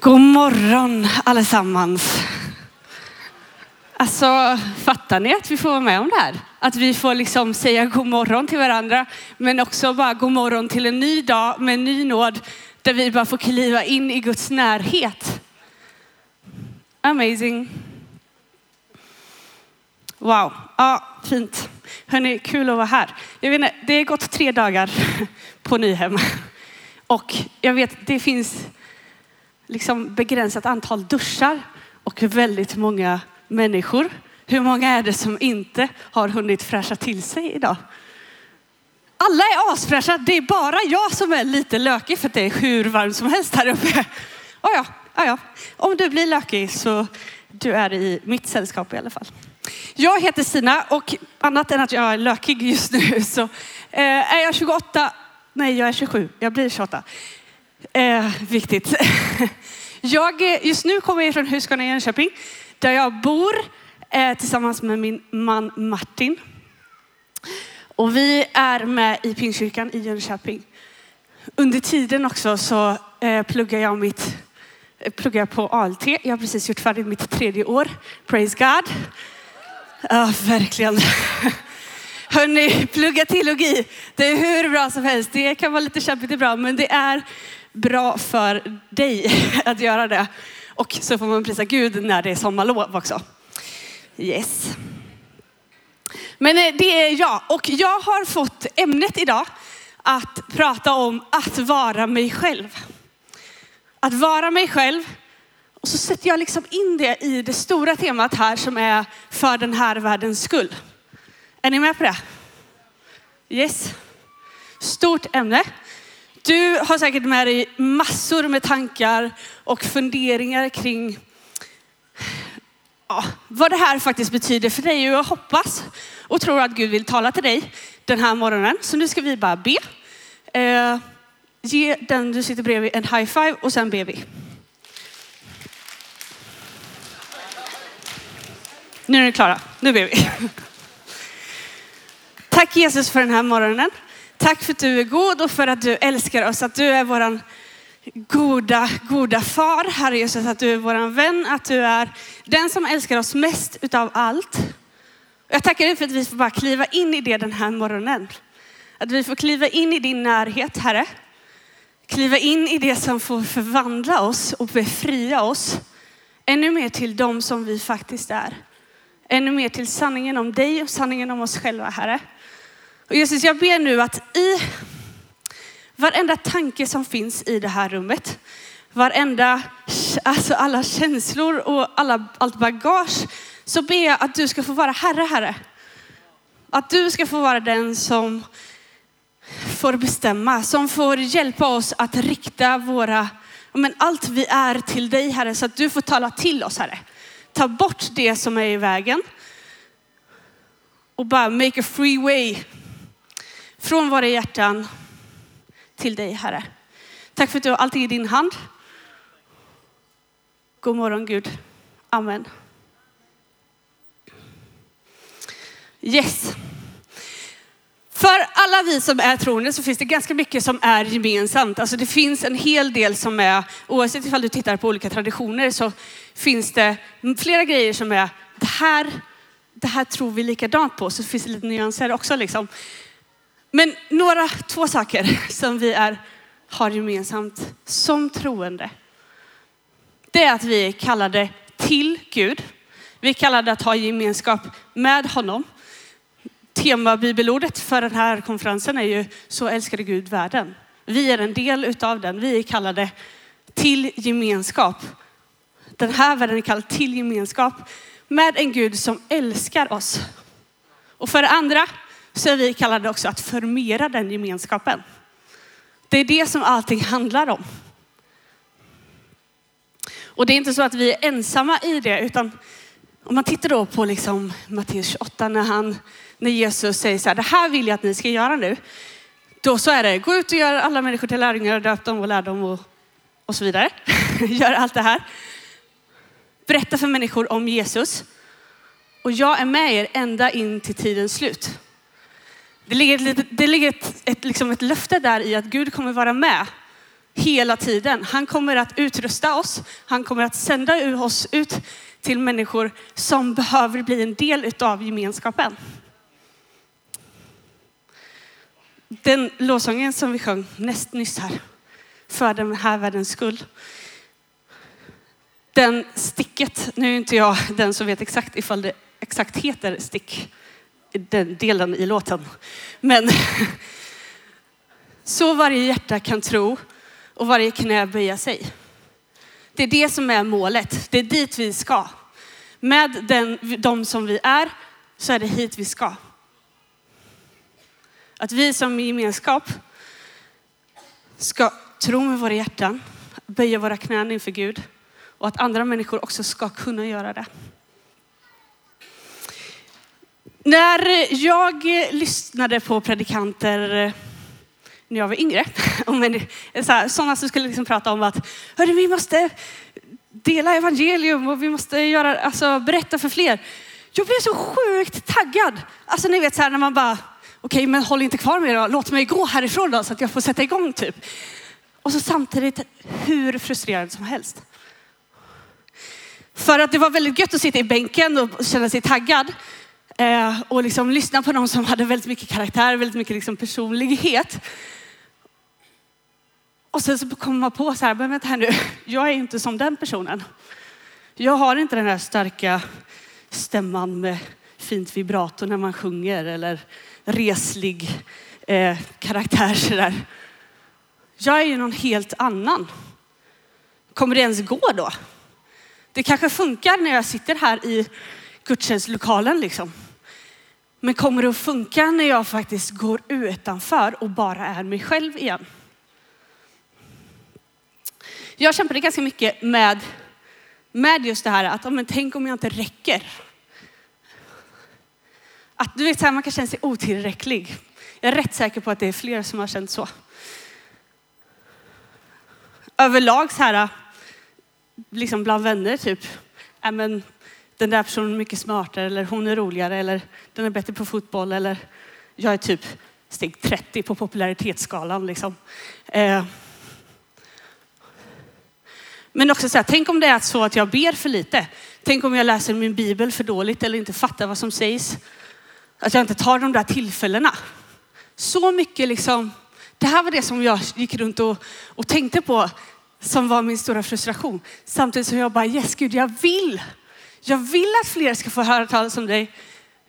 God morgon allesammans. Alltså, fattar ni att vi får vara med om det här? Att vi får liksom säga god morgon till varandra, men också bara god morgon till en ny dag med en ny nåd där vi bara får kliva in i Guds närhet. Amazing. Wow, ja, fint. Hörni, kul att vara här. Jag vet inte, det har gått tre dagar på Nyhem och jag vet, det finns liksom begränsat antal duschar och väldigt många människor. Hur många är det som inte har hunnit fräscha till sig idag? Alla är asfräscha. Det är bara jag som är lite lökig för att det är hur varmt som helst här uppe. Oh ja, oh ja. Om du blir lökig så du är i mitt sällskap i alla fall. Jag heter Stina och annat än att jag är lökig just nu så eh, är jag 28. Nej, jag är 27. Jag blir 28. Eh, viktigt. Jag, eh, just nu kommer jag från Huskvarna i Jönköping där jag bor eh, tillsammans med min man Martin. Och vi är med i Pingstkyrkan i Jönköping. Under tiden också så eh, pluggar jag mitt eh, pluggar jag på ALT. Jag har precis gjort färdigt mitt tredje år. Praise God. Ja, verkligen. Hörni, plugga teologi. Det är hur bra som helst. Det kan vara lite kämpigt ibland, men det är bra för dig att göra det. Och så får man prisa Gud när det är sommarlov också. Yes. Men eh, det är jag och jag har fått ämnet idag att prata om att vara mig själv. Att vara mig själv. Och så sätter jag liksom in det i det stora temat här som är för den här världens skull. Är ni med på det? Yes. Stort ämne. Du har säkert med dig massor med tankar och funderingar kring ja, vad det här faktiskt betyder för dig. Och jag hoppas och tror att Gud vill tala till dig den här morgonen. Så nu ska vi bara be. Eh, ge den du sitter bredvid en high five och sen ber vi. Nu är ni klara. Nu ber vi. Tack Jesus för den här morgonen. Tack för att du är god och för att du älskar oss, att du är våran goda, goda far, Herre Jesus, att du är våran vän, att du är den som älskar oss mest utav allt. Jag tackar dig för att vi får bara kliva in i det den här morgonen. Att vi får kliva in i din närhet, Herre. Kliva in i det som får förvandla oss och befria oss ännu mer till dem som vi faktiskt är. Ännu mer till sanningen om dig och sanningen om oss själva, Herre. Och Jesus, jag ber nu att i varenda tanke som finns i det här rummet, varenda, alltså alla känslor och alla, allt bagage, så ber jag att du ska få vara Herre, Herre. Att du ska få vara den som får bestämma, som får hjälpa oss att rikta våra, men allt vi är till dig Herre, så att du får tala till oss Herre. Ta bort det som är i vägen och bara make a free way från våra hjärtan till dig Herre. Tack för att du har allting i din hand. God morgon Gud. Amen. Yes. För alla vi som är troende så finns det ganska mycket som är gemensamt. Alltså det finns en hel del som är, oavsett ifall du tittar på olika traditioner så finns det flera grejer som är, det här, det här tror vi likadant på. Så finns det lite nyanser också liksom. Men några, två saker som vi är, har gemensamt som troende. Det är att vi är kallade till Gud. Vi är kallade att ha gemenskap med honom. Tema bibelordet för den här konferensen är ju så älskade Gud världen. Vi är en del utav den. Vi är kallade till gemenskap. Den här världen är kallad till gemenskap med en Gud som älskar oss. Och för det andra så är vi kallade också att förmera den gemenskapen. Det är det som allting handlar om. Och det är inte så att vi är ensamma i det, utan om man tittar då på liksom Matteus 28 när, han, när Jesus säger så här, det här vill jag att ni ska göra nu. Då så är det, gå ut och gör alla människor till lärjungar, döp dem och lär dem och, och så vidare. gör allt det här. Berätta för människor om Jesus. Och jag är med er ända in till tidens slut. Det ligger, ett, det ligger ett, ett, liksom ett löfte där i att Gud kommer vara med hela tiden. Han kommer att utrusta oss. Han kommer att sända oss ut till människor som behöver bli en del av gemenskapen. Den lovsången som vi sjöng näst nyss här, för den här världens skull. Den sticket, nu är inte jag den som vet exakt ifall det exakt heter stick, den delen i låten. Men så varje hjärta kan tro och varje knä böja sig. Det är det som är målet. Det är dit vi ska. Med den, de som vi är så är det hit vi ska. Att vi som gemenskap ska tro med våra hjärtan, böja våra knän inför Gud och att andra människor också ska kunna göra det. När jag lyssnade på predikanter eh, när jag var yngre, sådana som skulle liksom prata om att Hörru, vi måste dela evangelium och vi måste göra, alltså, berätta för fler. Jag blev så sjukt taggad. Alltså ni vet så här när man bara, okej okay, men håll inte kvar mig då. låt mig gå härifrån då så att jag får sätta igång typ. Och så samtidigt hur frustrerad som helst. För att det var väldigt gött att sitta i bänken och känna sig taggad. Eh, och liksom lyssna på någon som hade väldigt mycket karaktär, väldigt mycket liksom personlighet. Och sen så kommer man på så här, men vänta här nu, jag är inte som den personen. Jag har inte den här starka stämman med fint vibrato när man sjunger eller reslig eh, karaktär sådär. Jag är ju någon helt annan. Kommer det ens gå då? Det kanske funkar när jag sitter här i gudstjänstlokalen liksom. Men kommer det att funka när jag faktiskt går utanför och bara är mig själv igen? Jag kämpade ganska mycket med, med just det här att, oh, men tänk om jag inte räcker. Att du vet, så här, man kan känna sig otillräcklig. Jag är rätt säker på att det är fler som har känt så. Överlag så här, liksom bland vänner typ, äh, men, den där personen är mycket smartare eller hon är roligare eller den är bättre på fotboll eller jag är typ steg 30 på popularitetsskalan. Liksom. Eh, men också så här, tänk om det är så att jag ber för lite. Tänk om jag läser min bibel för dåligt eller inte fattar vad som sägs. Att jag inte tar de där tillfällena. Så mycket liksom, det här var det som jag gick runt och, och tänkte på som var min stora frustration. Samtidigt som jag bara, yes Gud, jag vill. Jag vill att fler ska få höra talas om dig.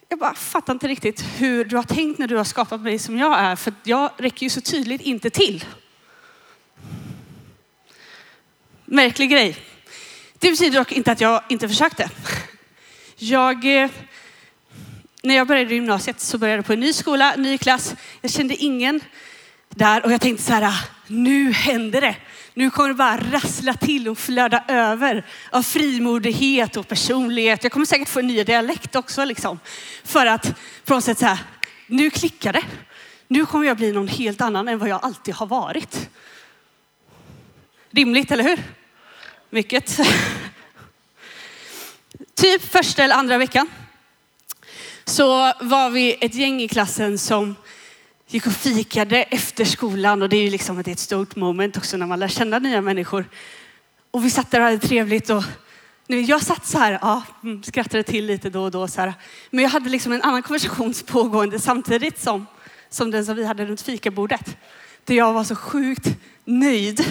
Jag bara fattar inte riktigt hur du har tänkt när du har skapat mig som jag är. För jag räcker ju så tydligt inte till. Märklig grej. Det betyder dock inte att jag inte försökte. Jag, eh, när jag började gymnasiet så började jag på en ny skola, ny klass. Jag kände ingen där och jag tänkte så här, ah, nu händer det. Nu kommer det bara rassla till och flöda över av frimodighet och personlighet. Jag kommer säkert få en ny dialekt också liksom. För att på något sätt så här, nu klickar det. Nu kommer jag bli någon helt annan än vad jag alltid har varit. Rimligt, eller hur? Mycket. typ första eller andra veckan så var vi ett gäng i klassen som gick och fikade efter skolan och det är ju liksom ett stort moment också när man lär känna nya människor. Och vi satt där och hade trevligt och jag satt så här, ja, mm, skrattade till lite då och då så här. Men jag hade liksom en annan konversation pågående samtidigt som, som den som vi hade runt fikabordet. Där jag var så sjukt nöjd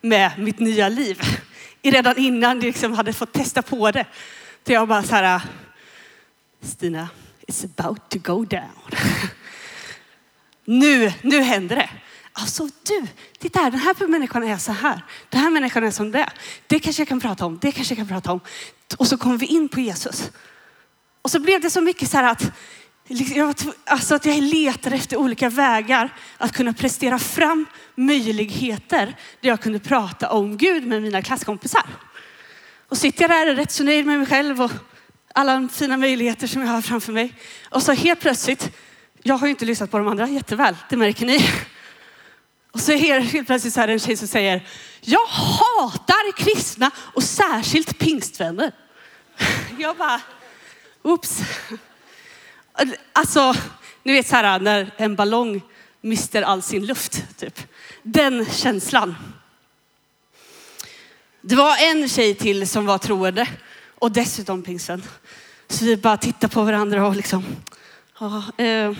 med mitt nya liv. Redan innan jag liksom hade fått testa på det. Där jag bara så här, Stina, it's about to go down. Nu, nu händer det. Alltså du, titta här, den här människan är så här. Den här människan är som det. Det kanske jag kan prata om, det kanske jag kan prata om. Och så kommer vi in på Jesus. Och så blev det så mycket så här att liksom, alltså att jag letade efter olika vägar att kunna prestera fram möjligheter där jag kunde prata om Gud med mina klasskompisar. Och sitter jag där och är rätt så nöjd med mig själv och alla fina möjligheter som jag har framför mig. Och så helt plötsligt jag har ju inte lyssnat på de andra jätteväl, det märker ni. Och så är det helt plötsligt så här en tjej som säger, jag hatar kristna och särskilt pingstvänner. Jag bara, oops. Alltså, ni vet så här när en ballong mister all sin luft. Typ. Den känslan. Det var en tjej till som var troende och dessutom pingsten. Så vi bara tittar på varandra och liksom, ja, eh,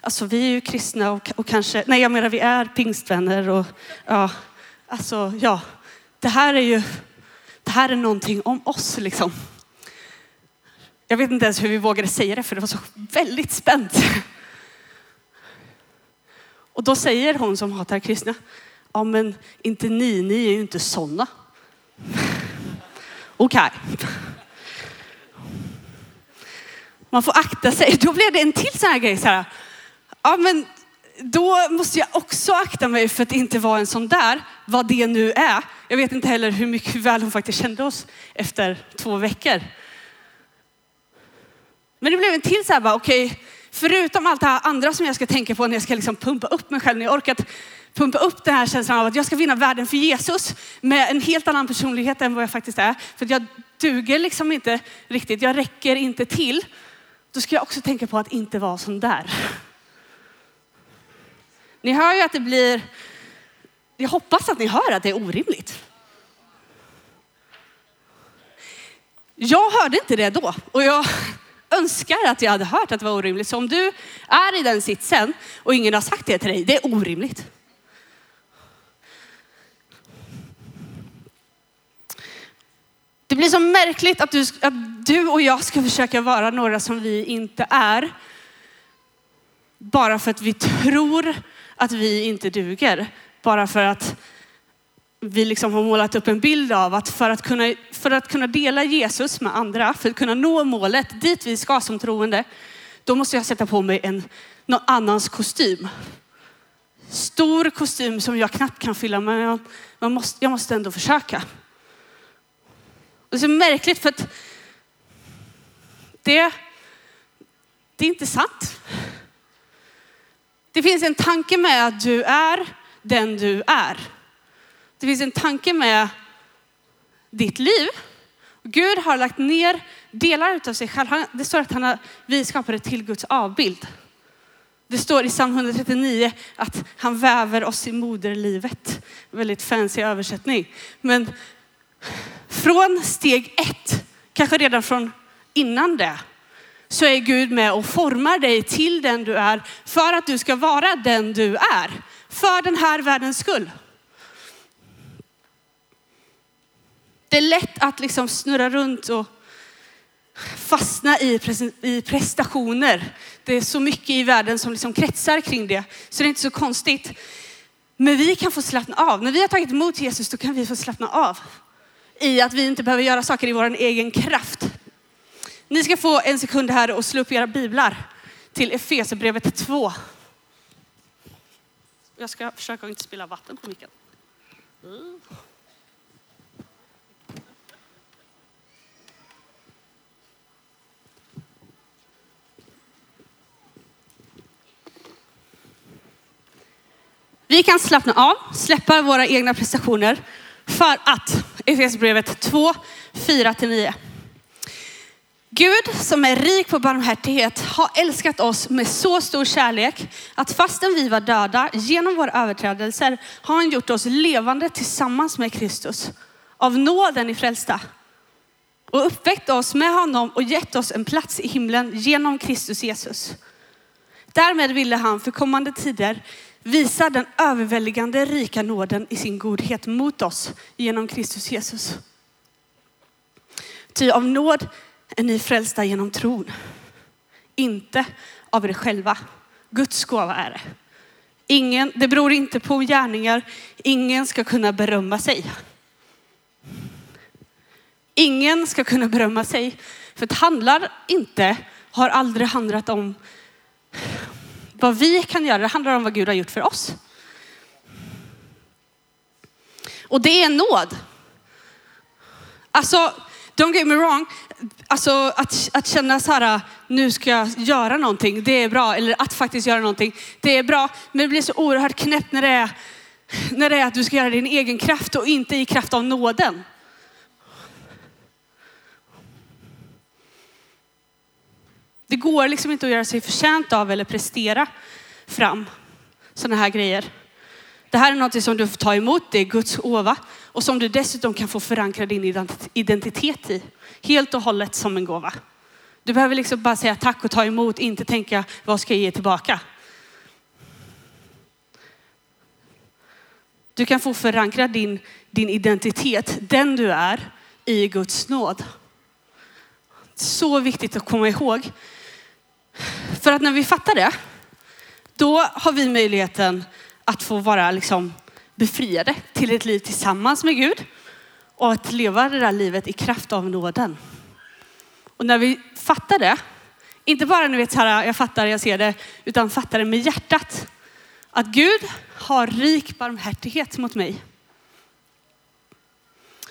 alltså vi är ju kristna och, och kanske, nej jag menar vi är pingstvänner och ja, alltså ja, det här är ju, det här är någonting om oss liksom. Jag vet inte ens hur vi vågade säga det för det var så väldigt spänt. Och då säger hon som hatar kristna, ja men inte ni, ni är ju inte sådana. Okej. Okay. Man får akta sig. Då blev det en till sån här grej. Så här. Ja, men då måste jag också akta mig för att inte vara en sån där, vad det nu är. Jag vet inte heller hur mycket väl hon faktiskt kände oss efter två veckor. Men det blev en till så här, okej, okay, förutom allt det här andra som jag ska tänka på när jag ska liksom pumpa upp mig själv, när jag orkat pumpa upp den här känslan av att jag ska vinna världen för Jesus med en helt annan personlighet än vad jag faktiskt är. För jag duger liksom inte riktigt, jag räcker inte till. Då ska jag också tänka på att inte vara sån där. Ni hör ju att det blir, jag hoppas att ni hör att det är orimligt. Jag hörde inte det då och jag önskar att jag hade hört att det var orimligt. Så om du är i den sitsen och ingen har sagt det till dig, det är orimligt. Det blir så märkligt att du, att du och jag ska försöka vara några som vi inte är. Bara för att vi tror att vi inte duger. Bara för att vi liksom har målat upp en bild av att för att, kunna, för att kunna dela Jesus med andra, för att kunna nå målet dit vi ska som troende, då måste jag sätta på mig en, någon annans kostym. Stor kostym som jag knappt kan fylla, men jag, måste, jag måste ändå försöka. Det är så märkligt för att det, det är inte sant. Det finns en tanke med att du är den du är. Det finns en tanke med ditt liv. Gud har lagt ner delar av sig själv. Det står att han har, vi skapade till Guds avbild. Det står i psalm 139 att han väver oss i moderlivet. Väldigt fancy översättning. Men från steg ett, kanske redan från innan det, så är Gud med och formar dig till den du är för att du ska vara den du är. För den här världens skull. Det är lätt att liksom snurra runt och fastna i prestationer. Det är så mycket i världen som liksom kretsar kring det, så det är inte så konstigt. Men vi kan få slappna av. När vi har tagit emot Jesus, då kan vi få slappna av i att vi inte behöver göra saker i vår egen kraft. Ni ska få en sekund här och slå upp era biblar till Efesierbrevet 2. Jag ska försöka inte spilla vatten på micken. Vi kan slappna av, släppa våra egna prestationer för att Efesierbrevet 2, 4-9. Gud som är rik på barmhärtighet har älskat oss med så stor kärlek att fastän vi var döda genom våra överträdelser har han gjort oss levande tillsammans med Kristus. Av nåden i frälsta. Och uppväckt oss med honom och gett oss en plats i himlen genom Kristus Jesus. Därmed ville han för kommande tider visa den överväldigande rika nåden i sin godhet mot oss genom Kristus Jesus. Ty av nåd är ni frälsta genom tron. Inte av er själva. Guds gåva är det. Ingen, det beror inte på gärningar. Ingen ska kunna berömma sig. Ingen ska kunna berömma sig. För det handlar inte, har aldrig handlat om vad vi kan göra. Det handlar om vad Gud har gjort för oss. Och det är nåd. Alltså, don't get me wrong. Alltså att, att känna så här, nu ska jag göra någonting, det är bra. Eller att faktiskt göra någonting, det är bra. Men det blir så oerhört knäppt när det är, när det är att du ska göra din egen kraft och inte i kraft av nåden. Det går liksom inte att göra sig förtjänt av eller prestera fram sådana här grejer. Det här är något som du får ta emot, det är Guds ova och som du dessutom kan få förankra din identitet i. Helt och hållet som en gåva. Du behöver liksom bara säga tack och ta emot, inte tänka vad ska jag ge tillbaka. Du kan få förankra din, din identitet, den du är, i Guds nåd. Så viktigt att komma ihåg. För att när vi fattar det, då har vi möjligheten att få vara liksom befriade till ett liv tillsammans med Gud och att leva det där livet i kraft av nåden. Och när vi fattar det, inte bara ni vet så här, jag fattar, jag ser det, utan fattar det med hjärtat. Att Gud har rik barmhärtighet mot mig.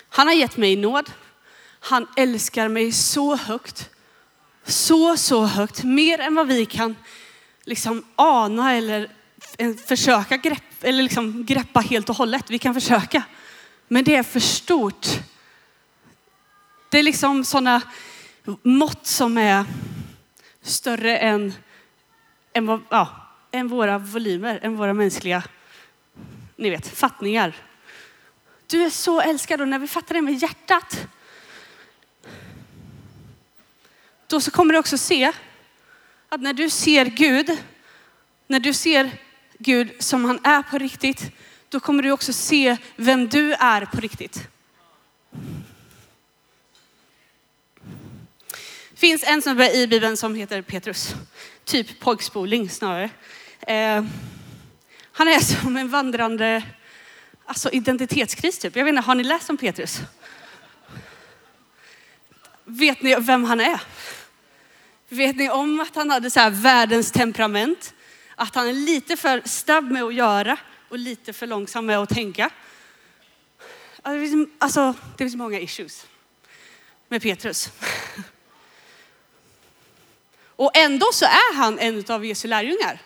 Han har gett mig nåd. Han älskar mig så högt. Så, så högt. Mer än vad vi kan liksom ana eller eh, försöka greppa, eller liksom greppa helt och hållet. Vi kan försöka. Men det är för stort. Det är liksom sådana mått som är större än, än, ja, än våra volymer, än våra mänskliga ni vet, fattningar. Du är så älskad och när vi fattar det med hjärtat, då så kommer du också se att när du ser Gud, när du ser Gud som han är på riktigt, då kommer du också se vem du är på riktigt. Det finns en snubbe i Bibeln som heter Petrus. Typ pojkspoling snarare. Eh, han är som en vandrande alltså identitetskris typ. Jag vet inte, har ni läst om Petrus? Vet ni vem han är? Vet ni om att han hade så här världens temperament? Att han är lite för snabb med att göra och lite för långsam med att tänka. Alltså, det finns alltså, många issues med Petrus. Och ändå så är han en av Jesu lärjungar.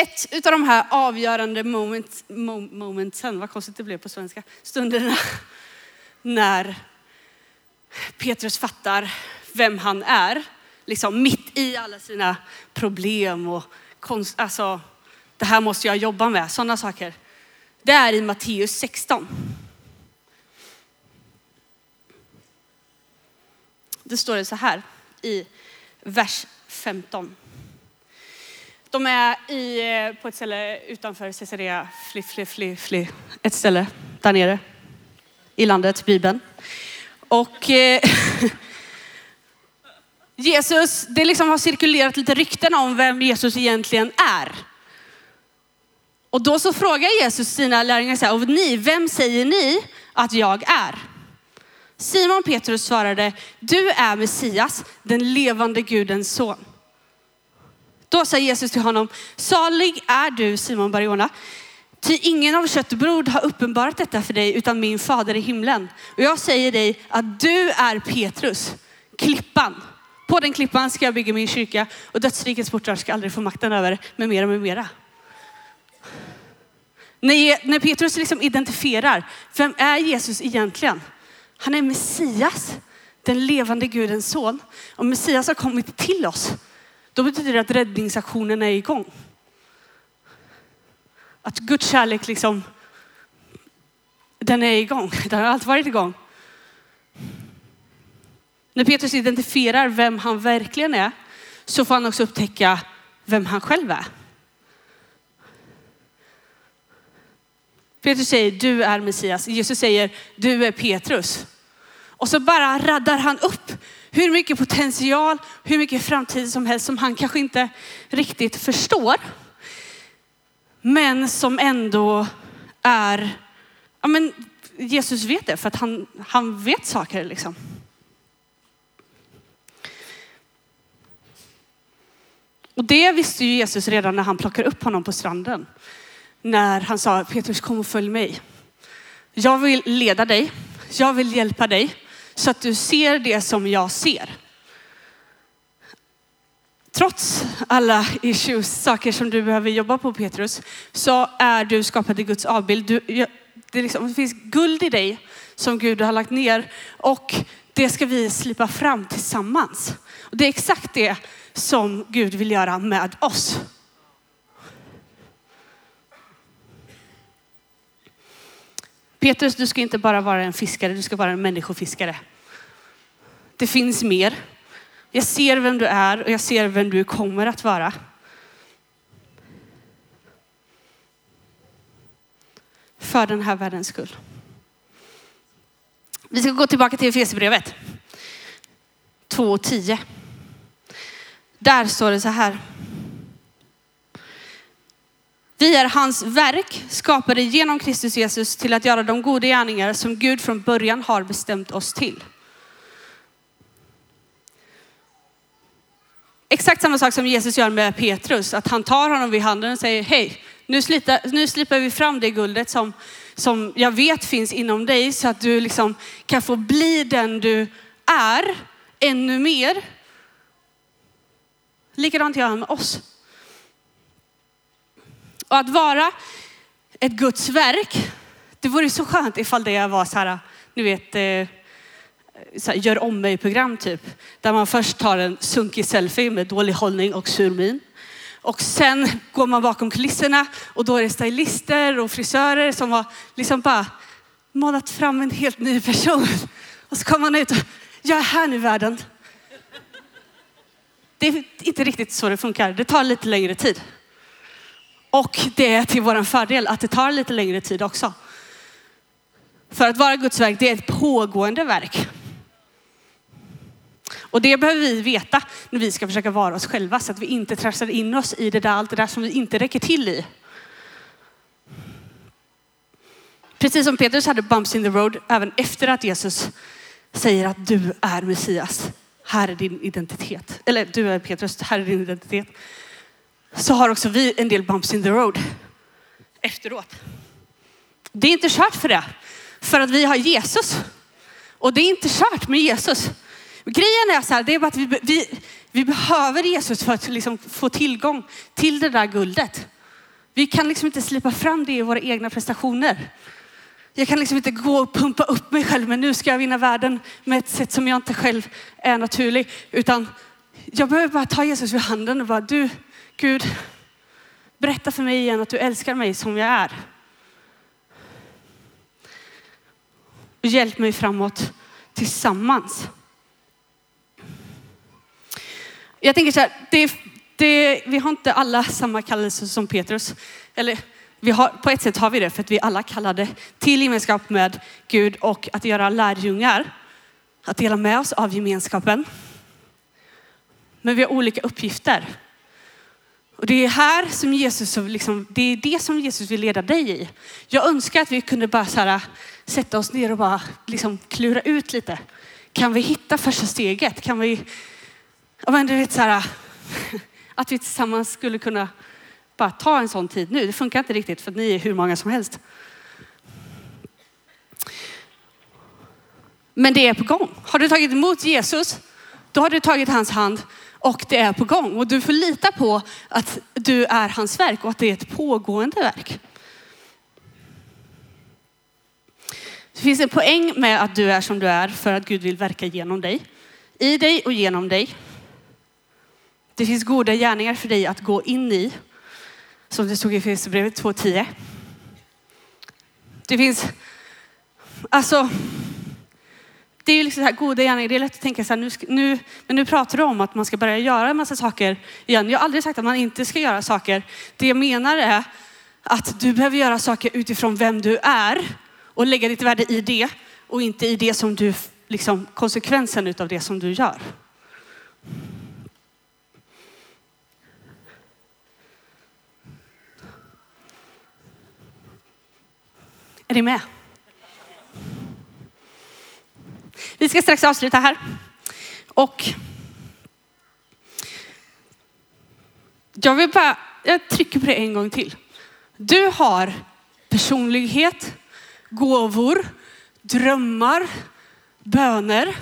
ett av de här avgörande moment, momentsen, vad konstigt det blev på svenska, stunderna när Petrus fattar vem han är, liksom mitt i alla sina problem och konst, alltså, det här måste jag jobba med, sådana saker. Det är i Matteus 16. Det står det så här i vers 15. De är i, eh, på ett ställe utanför Caesarea fli, fli, fli, fli. Ett ställe där nere i landet, Bibeln. Och eh, Jesus, det liksom har cirkulerat lite rykten om vem Jesus egentligen är. Och då så frågar Jesus sina lärjungar så här, och ni, vem säger ni att jag är? Simon Petrus svarade, du är Messias, den levande Gudens son. Då sa Jesus till honom, salig är du Simon Barjona. Ty ingen av kött och blod har uppenbarat detta för dig utan min fader i himlen. Och jag säger dig att du är Petrus, klippan. På den klippan ska jag bygga min kyrka och dödsrikets portar ska aldrig få makten över med mera med mera. När, Petrus liksom identifierar, vem är Jesus egentligen? Han är Messias, den levande Gudens son. Och Messias har kommit till oss då betyder det att räddningsaktionen är igång. Att Guds kärlek liksom, den är igång. Den har alltid varit igång. När Petrus identifierar vem han verkligen är så får han också upptäcka vem han själv är. Petrus säger, du är Messias. Jesus säger, du är Petrus. Och så bara raddar han upp hur mycket potential, hur mycket framtid som helst som han kanske inte riktigt förstår. Men som ändå är, ja men Jesus vet det för att han, han vet saker liksom. Och det visste ju Jesus redan när han plockade upp honom på stranden. När han sa Petrus kom och följ mig. Jag vill leda dig. Jag vill hjälpa dig så att du ser det som jag ser. Trots alla issues, saker som du behöver jobba på Petrus, så är du skapad i Guds avbild. Du, det, liksom, det finns guld i dig som Gud har lagt ner och det ska vi slipa fram tillsammans. Och det är exakt det som Gud vill göra med oss. Petrus, du ska inte bara vara en fiskare, du ska vara en människofiskare. Det finns mer. Jag ser vem du är och jag ser vem du kommer att vara. För den här världens skull. Vi ska gå tillbaka till Efesierbrevet 2.10. Där står det så här. Vi är hans verk, skapade genom Kristus Jesus till att göra de goda gärningar som Gud från början har bestämt oss till. Exakt samma sak som Jesus gör med Petrus, att han tar honom vid handen och säger, hej, nu, slita, nu slipar vi fram det guldet som, som jag vet finns inom dig så att du liksom kan få bli den du är ännu mer. Likadant gör han med oss. Och att vara ett Guds verk, det vore så skönt ifall det var så här, ni vet, eh, så här, gör om mig-program typ. Där man först tar en sunkig selfie med dålig hållning och sur min. Och sen går man bakom kulisserna och då är det stylister och frisörer som har liksom bara målat fram en helt ny person. Och så kommer man ut och, jag är här nu världen. Det är inte riktigt så det funkar. Det tar lite längre tid. Och det är till vår fördel att det tar lite längre tid också. För att vara Guds verk, det är ett pågående verk. Och det behöver vi veta när vi ska försöka vara oss själva så att vi inte trasslar in oss i det där, allt det där som vi inte räcker till i. Precis som Petrus hade bumps in the road även efter att Jesus säger att du är Messias. Här är din identitet. Eller du är Petrus, här är din identitet. Så har också vi en del bumps in the road efteråt. Det är inte kört för det. För att vi har Jesus. Och det är inte kört med Jesus. Grejen är så här, det är bara att vi, vi, vi behöver Jesus för att liksom få tillgång till det där guldet. Vi kan liksom inte slipa fram det i våra egna prestationer. Jag kan liksom inte gå och pumpa upp mig själv, men nu ska jag vinna världen med ett sätt som jag inte själv är naturlig. Utan jag behöver bara ta Jesus vid handen och bara, du Gud, berätta för mig igen att du älskar mig som jag är. hjälp mig framåt tillsammans. Jag tänker så här, det, det, vi har inte alla samma kallelse som Petrus. Eller vi har, på ett sätt har vi det för att vi alla kallade till gemenskap med Gud och att göra lärjungar. Att dela med oss av gemenskapen. Men vi har olika uppgifter. Och det är här som Jesus, liksom, det är det som Jesus vill leda dig i. Jag önskar att vi kunde bara så här, sätta oss ner och bara liksom klura ut lite. Kan vi hitta första steget? Kan vi, ja, men du vet så här, att vi tillsammans skulle kunna bara ta en sån tid nu. Det funkar inte riktigt för att ni är hur många som helst. Men det är på gång. Har du tagit emot Jesus, då har du tagit hans hand och det är på gång. Och du får lita på att du är hans verk och att det är ett pågående verk. Det finns en poäng med att du är som du är för att Gud vill verka genom dig. I dig och genom dig. Det finns goda gärningar för dig att gå in i. Som det stod i Efesierbrevet 2.10. Det finns, alltså, det är ju liksom så här goda gärningar. Det är lätt att tänka så här, nu, nu, men nu pratar du om att man ska börja göra en massa saker igen. Jag har aldrig sagt att man inte ska göra saker. Det jag menar är att du behöver göra saker utifrån vem du är och lägga ditt värde i det och inte i det som du, liksom konsekvensen utav det som du gör. Är ni med? Vi ska strax avsluta här. Och jag vill bara, jag trycker på det en gång till. Du har personlighet, gåvor, drömmar, böner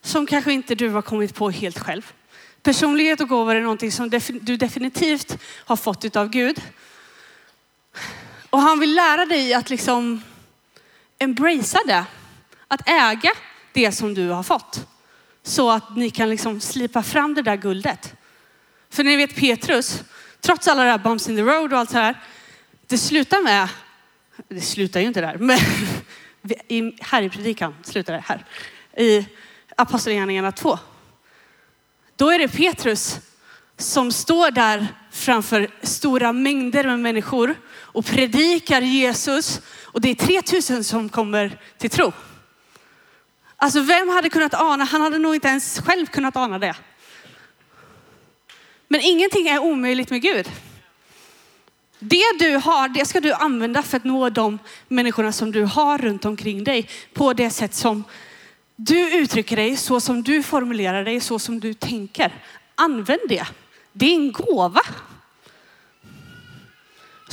som kanske inte du har kommit på helt själv. Personlighet och gåvor är någonting som du definitivt har fått av Gud. Och han vill lära dig att liksom embracea det att äga det som du har fått. Så att ni kan liksom slipa fram det där guldet. För ni vet Petrus, trots alla det här bumps in the road och allt så här, det slutar med, det slutar ju inte där, men i, här i predikan slutar det här. I Apostlagärningarna 2. Då är det Petrus som står där framför stora mängder med människor och predikar Jesus. Och det är 3000 som kommer till tro. Alltså vem hade kunnat ana? Han hade nog inte ens själv kunnat ana det. Men ingenting är omöjligt med Gud. Det du har, det ska du använda för att nå de människorna som du har runt omkring dig på det sätt som du uttrycker dig, så som du formulerar dig, så som du tänker. Använd det. Det är en gåva.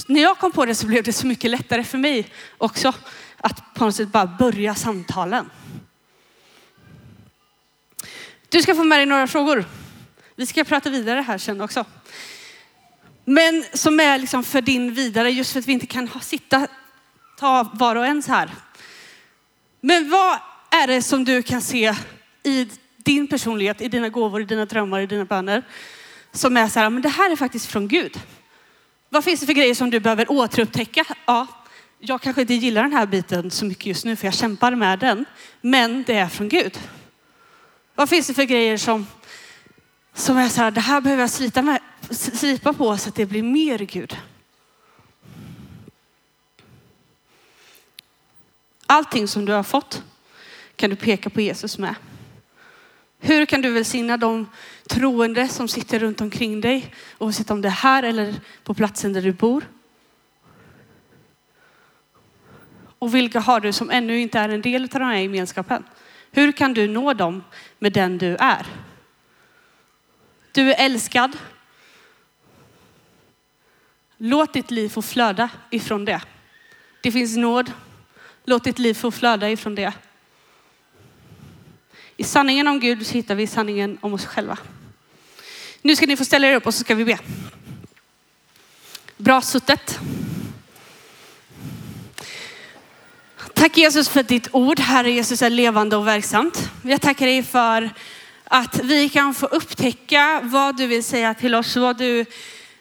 När jag kom på det så blev det så mycket lättare för mig också att på något sätt bara börja samtalen. Du ska få med dig några frågor. Vi ska prata vidare här sen också. Men som är liksom för din vidare, just för att vi inte kan sitta, ta var och en så här. Men vad är det som du kan se i din personlighet, i dina gåvor, i dina drömmar, i dina böner? Som är så här, men det här är faktiskt från Gud. Vad finns det för grejer som du behöver återupptäcka? Ja, jag kanske inte gillar den här biten så mycket just nu för jag kämpar med den. Men det är från Gud. Vad finns det för grejer som, som är så här, det här behöver jag slita med, slipa på så att det blir mer Gud. Allting som du har fått kan du peka på Jesus med. Hur kan du välsigna de troende som sitter runt omkring dig, oavsett om det är här eller på platsen där du bor? Och vilka har du som ännu inte är en del av den här gemenskapen? Hur kan du nå dem med den du är? Du är älskad. Låt ditt liv få flöda ifrån det. Det finns nåd. Låt ditt liv få flöda ifrån det. I sanningen om Gud så hittar vi sanningen om oss själva. Nu ska ni få ställa er upp och så ska vi be. Bra suttet. Tack Jesus för ditt ord. Herre Jesus är levande och verksamt. Jag tackar dig för att vi kan få upptäcka vad du vill säga till oss, vad du,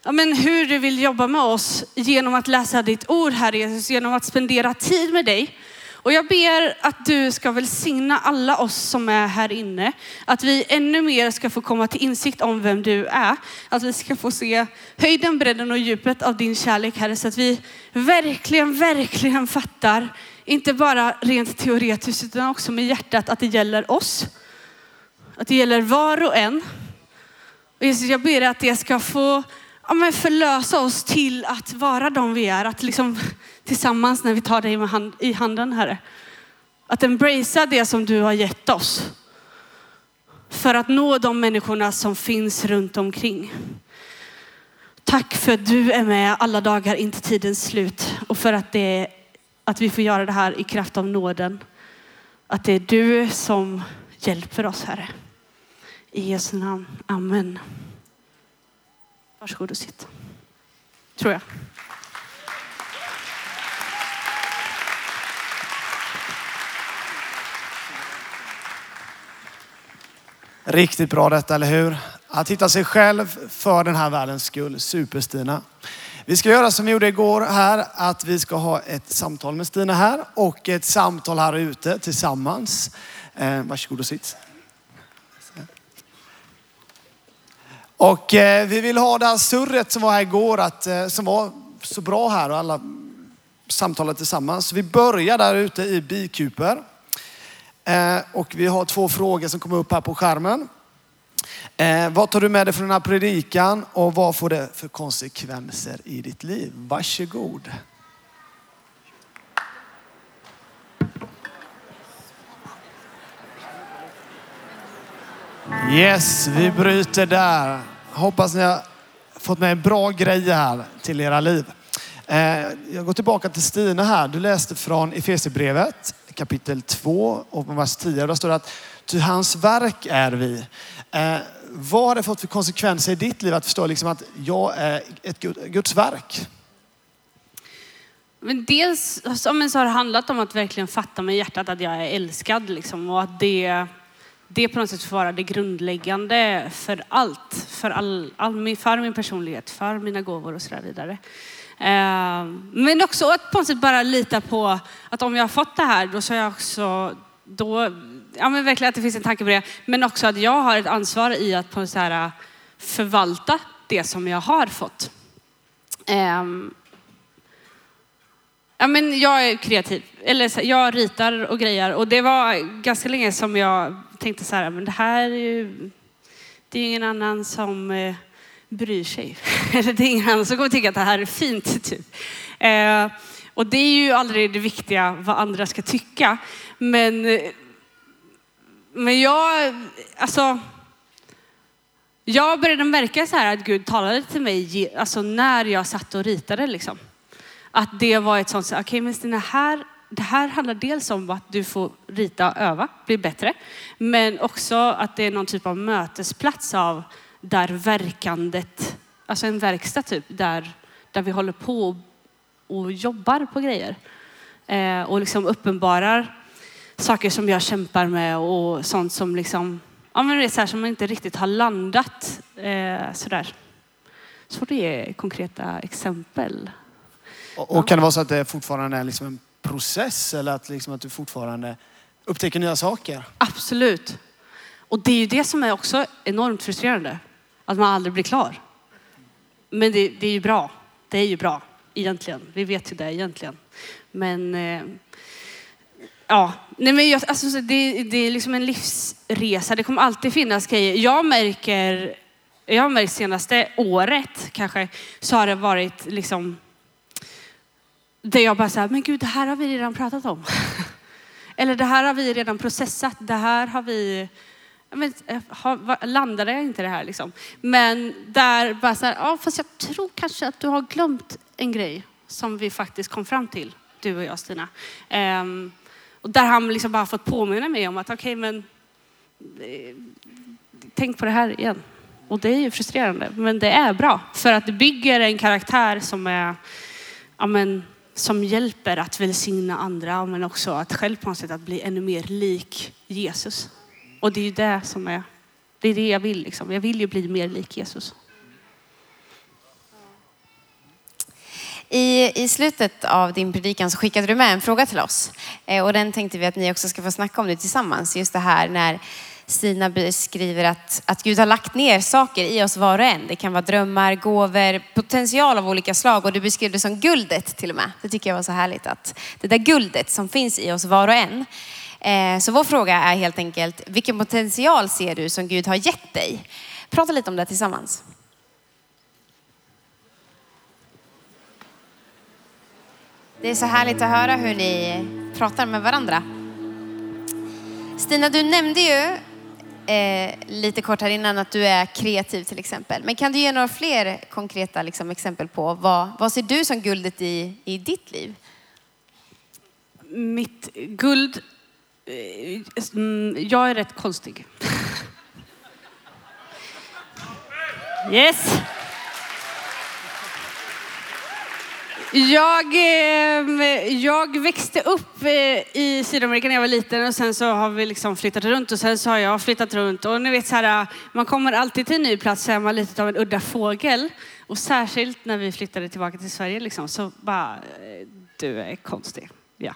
ja men hur du vill jobba med oss genom att läsa ditt ord, Herre Jesus, genom att spendera tid med dig. Och jag ber att du ska välsigna alla oss som är här inne. Att vi ännu mer ska få komma till insikt om vem du är. Att vi ska få se höjden, bredden och djupet av din kärlek Herre. Så att vi verkligen, verkligen fattar, inte bara rent teoretiskt utan också med hjärtat att det gäller oss. Att det gäller var och en. Och Jesus, jag ber att det ska få ja, men förlösa oss till att vara de vi är. Att liksom tillsammans när vi tar dig i handen, Herre. Att embracea det som du har gett oss. För att nå de människorna som finns runt omkring. Tack för att du är med alla dagar in till tidens slut och för att, det, att vi får göra det här i kraft av nåden. Att det är du som hjälper oss, Herre. I Jesu namn. Amen. Varsågod och sitt. Tror jag. Riktigt bra detta, eller hur? Att hitta sig själv för den här världens skull. Super-Stina. Vi ska göra som vi gjorde igår här, att vi ska ha ett samtal med Stina här och ett samtal här ute tillsammans. Eh, varsågod och sitt. Och eh, vi vill ha det här surret som var här igår, att, eh, som var så bra här och alla samtalade tillsammans. Vi börjar där ute i bikuper. Eh, och vi har två frågor som kommer upp här på skärmen. Eh, vad tar du med dig från den här predikan och vad får det för konsekvenser i ditt liv? Varsågod. Yes, vi bryter där. Hoppas ni har fått med en bra grej här till era liv. Eh, jag går tillbaka till Stina här. Du läste från Efesierbrevet kapitel 2 och vers 10. Där står det att ty hans verk är vi. Eh, vad har det fått för konsekvenser i ditt liv att förstå liksom att jag är ett Guds verk? Men dels men så har det handlat om att verkligen fatta med hjärtat att jag är älskad liksom, och att det, det på något sätt får vara det grundläggande för allt. För, all, all min, för min personlighet, för mina gåvor och så där vidare. Ehm, men också att på något sätt bara lita på att om jag har fått det här, då så jag också, då, ja men verkligen att det finns en tanke på det. Men också att jag har ett ansvar i att på något sätt äh, förvalta det som jag har fått. Ehm, ja, men jag är kreativ. Eller jag ritar och grejer. Och det var ganska länge som jag tänkte så här, men det här är ju, det är ingen annan som eh, bryr sig. Eller det är ingen annan som kommer tycka att det här är fint. Typ. Eh, och det är ju aldrig det viktiga vad andra ska tycka. Men, men jag, alltså, jag började märka så här att Gud talade till mig alltså när jag satt och ritade. Liksom. Att det var ett sånt, okej okay, men Stina, här, det här handlar dels om att du får rita och öva, bli bättre. Men också att det är någon typ av mötesplats av där verkandet, alltså en verkstad typ, där, där vi håller på och jobbar på grejer. Eh, och liksom uppenbarar saker som jag kämpar med och sånt som liksom, ja men det är så här som inte riktigt har landat eh, sådär. Svårt att ge konkreta exempel. Och, och kan det vara så att det fortfarande är liksom en process eller att, liksom att du fortfarande upptäcker nya saker? Absolut. Och det är ju det som är också enormt frustrerande. Att man aldrig blir klar. Men det, det är ju bra. Det är ju bra egentligen. Vi vet ju det egentligen. Men eh, ja, nej men jag, alltså, det, det är liksom en livsresa. Det kommer alltid finnas grejer. Jag märker, jag har märkt senaste året kanske, så har det varit liksom där jag bara säger, men gud det här har vi redan pratat om. Eller det här har vi redan processat. Det här har vi, men, eh, landade jag inte det här liksom? Men där bara så här, ja fast jag tror kanske att du har glömt en grej som vi faktiskt kom fram till, du och jag Stina. Um, och där han liksom bara fått påminna mig om att okej okay, men eh, tänk på det här igen. Och det är ju frustrerande, men det är bra. För att det bygger en karaktär som är, ja men, som hjälper att välsigna andra, men också att själv på något sätt att bli ännu mer lik Jesus. Och det är ju det som är, det är det jag vill liksom. Jag vill ju bli mer lik Jesus. I, I slutet av din predikan så skickade du med en fråga till oss. Eh, och den tänkte vi att ni också ska få snacka om nu tillsammans. Just det här när Stina beskriver att, att Gud har lagt ner saker i oss var och en. Det kan vara drömmar, gåvor, potential av olika slag och du beskrev det som guldet till och med. Det tycker jag var så härligt att det där guldet som finns i oss var och en. Eh, så vår fråga är helt enkelt, vilken potential ser du som Gud har gett dig? Prata lite om det tillsammans. Det är så härligt att höra hur ni pratar med varandra. Stina, du nämnde ju eh, lite kort här innan att du är kreativ till exempel. Men kan du ge några fler konkreta liksom, exempel på vad, vad ser du som guldet i, i ditt liv? Mitt guld, Eh, mm, jag är rätt konstig. Yes. Jag, eh, jag växte upp eh, i Sydamerika när jag var liten och sen så har vi liksom flyttat runt och sen så har jag flyttat runt och ni vet så här, man kommer alltid till en ny plats så är man lite av en udda fågel. Och särskilt när vi flyttade tillbaka till Sverige liksom, så bara, du är konstig. Ja.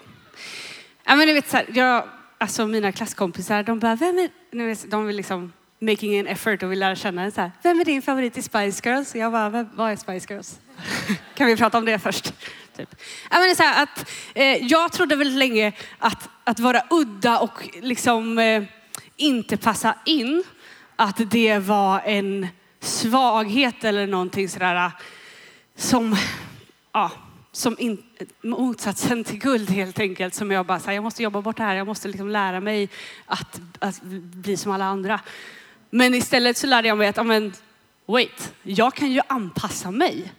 ja men ni vet så här, jag, alltså mina klasskompisar, de bara, vem är, nu, de vill liksom making an effort och vill lära känna en så här, vem är din favorit i Spice Girls? Jag bara, vad är Spice Girls? kan vi prata om det först? Typ. Jag, menar så här, att, eh, jag trodde väldigt länge att, att vara udda och liksom eh, inte passa in, att det var en svaghet eller någonting sådär eh, som, ja, som in, motsatsen till guld helt enkelt. Som jag bara, så jag måste jobba bort det här, jag måste liksom lära mig att, att bli som alla andra. Men istället så lärde jag mig att, men, wait, jag kan ju anpassa mig.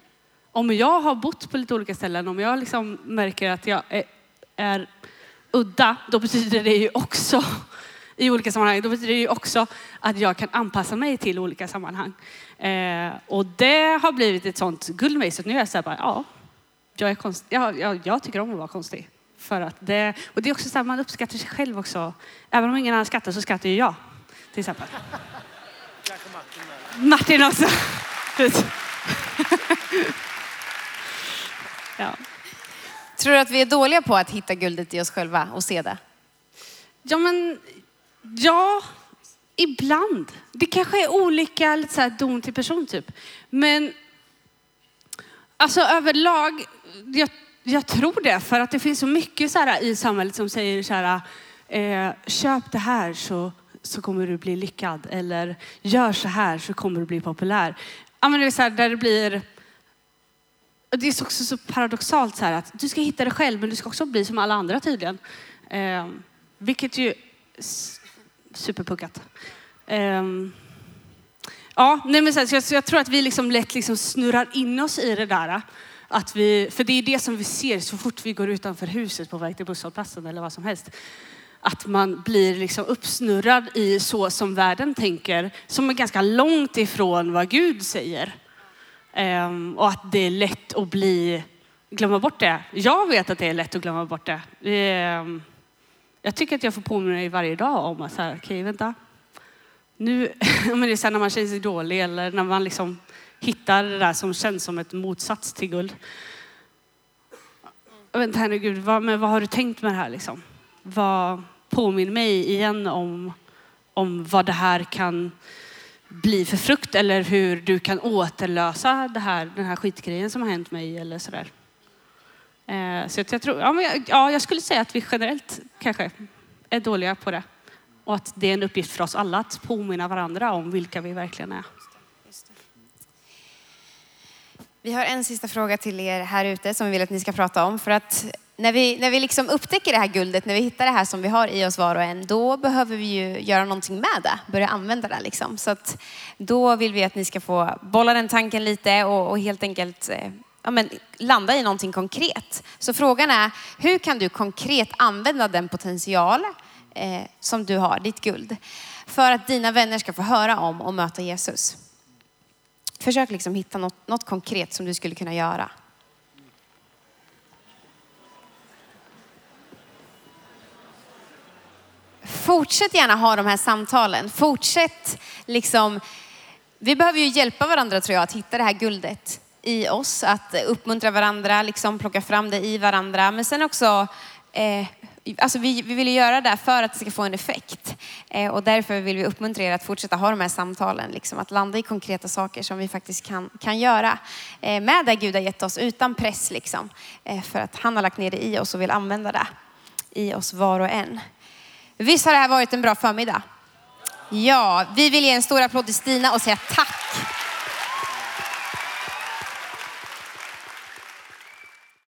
Om jag har bott på lite olika ställen, om jag liksom märker att jag är, är udda, då betyder det ju också i olika sammanhang, då betyder det ju också att jag kan anpassa mig till olika sammanhang. Eh, och det har blivit ett sånt guld med så nu är jag så här bara, ja, jag är konst, jag, jag, jag tycker om att vara konstig. För att det, och det är också så här, man uppskattar sig själv också. Även om ingen annan skrattar så skrattar ju jag. Till exempel. Martin också. ja. Tror du att vi är dåliga på att hitta guldet i oss själva och se det? ja, men ja, ibland. Det kanske är olika lite så här, don till person typ. Men alltså överlag, jag, jag tror det. För att det finns så mycket så här, i samhället som säger så här, eh, köp det här så, så kommer du bli lyckad. Eller gör så här så kommer du bli populär. Ja, men det är så här, där det blir det är också så paradoxalt så här att du ska hitta dig själv men du ska också bli som alla andra tydligen. Eh, vilket ju superpuckat. Eh, ja, nej men så, här, så, jag, så jag tror att vi liksom lätt liksom snurrar in oss i det där. Att vi, för det är det som vi ser så fort vi går utanför huset på väg till busshållplatsen eller vad som helst. Att man blir liksom uppsnurrad i så som världen tänker, som är ganska långt ifrån vad Gud säger. Um, och att det är lätt att bli, glömma bort det. Jag vet att det är lätt att glömma bort det. Um, jag tycker att jag får påminna mig varje dag om att så här, okej vänta. Nu, men det är så här när man känner sig dålig eller när man liksom hittar det där som känns som ett motsats till guld. Vänta här nu Gud, vad, men vad har du tänkt med det här liksom? Vad påminner mig igen om, om vad det här kan bli för frukt eller hur du kan återlösa det här, den här skitgrejen som har hänt mig eller sådär. Eh, så att jag tror, ja, men jag, ja, jag skulle säga att vi generellt kanske är dåliga på det. Och att det är en uppgift för oss alla att påminna varandra om vilka vi verkligen är. Vi har en sista fråga till er här ute som vi vill att ni ska prata om. För att när vi, när vi liksom upptäcker det här guldet, när vi hittar det här som vi har i oss var och en, då behöver vi ju göra någonting med det, börja använda det. Liksom. Så att då vill vi att ni ska få bolla den tanken lite och, och helt enkelt eh, ja, men, landa i någonting konkret. Så frågan är, hur kan du konkret använda den potential eh, som du har, ditt guld, för att dina vänner ska få höra om och möta Jesus? Försök liksom hitta något, något konkret som du skulle kunna göra. Fortsätt gärna ha de här samtalen. Fortsätt liksom. Vi behöver ju hjälpa varandra tror jag att hitta det här guldet i oss. Att uppmuntra varandra, liksom plocka fram det i varandra. Men sen också eh, Alltså vi, vi vill ju göra det för att det ska få en effekt. Eh, och därför vill vi uppmuntra er att fortsätta ha de här samtalen. Liksom, att landa i konkreta saker som vi faktiskt kan, kan göra. Eh, med det Gud har gett oss, utan press. Liksom, eh, för att han har lagt ner det i oss och vill använda det i oss var och en. Visst har det här varit en bra förmiddag? Ja, vi vill ge en stor applåd till Stina och säga tack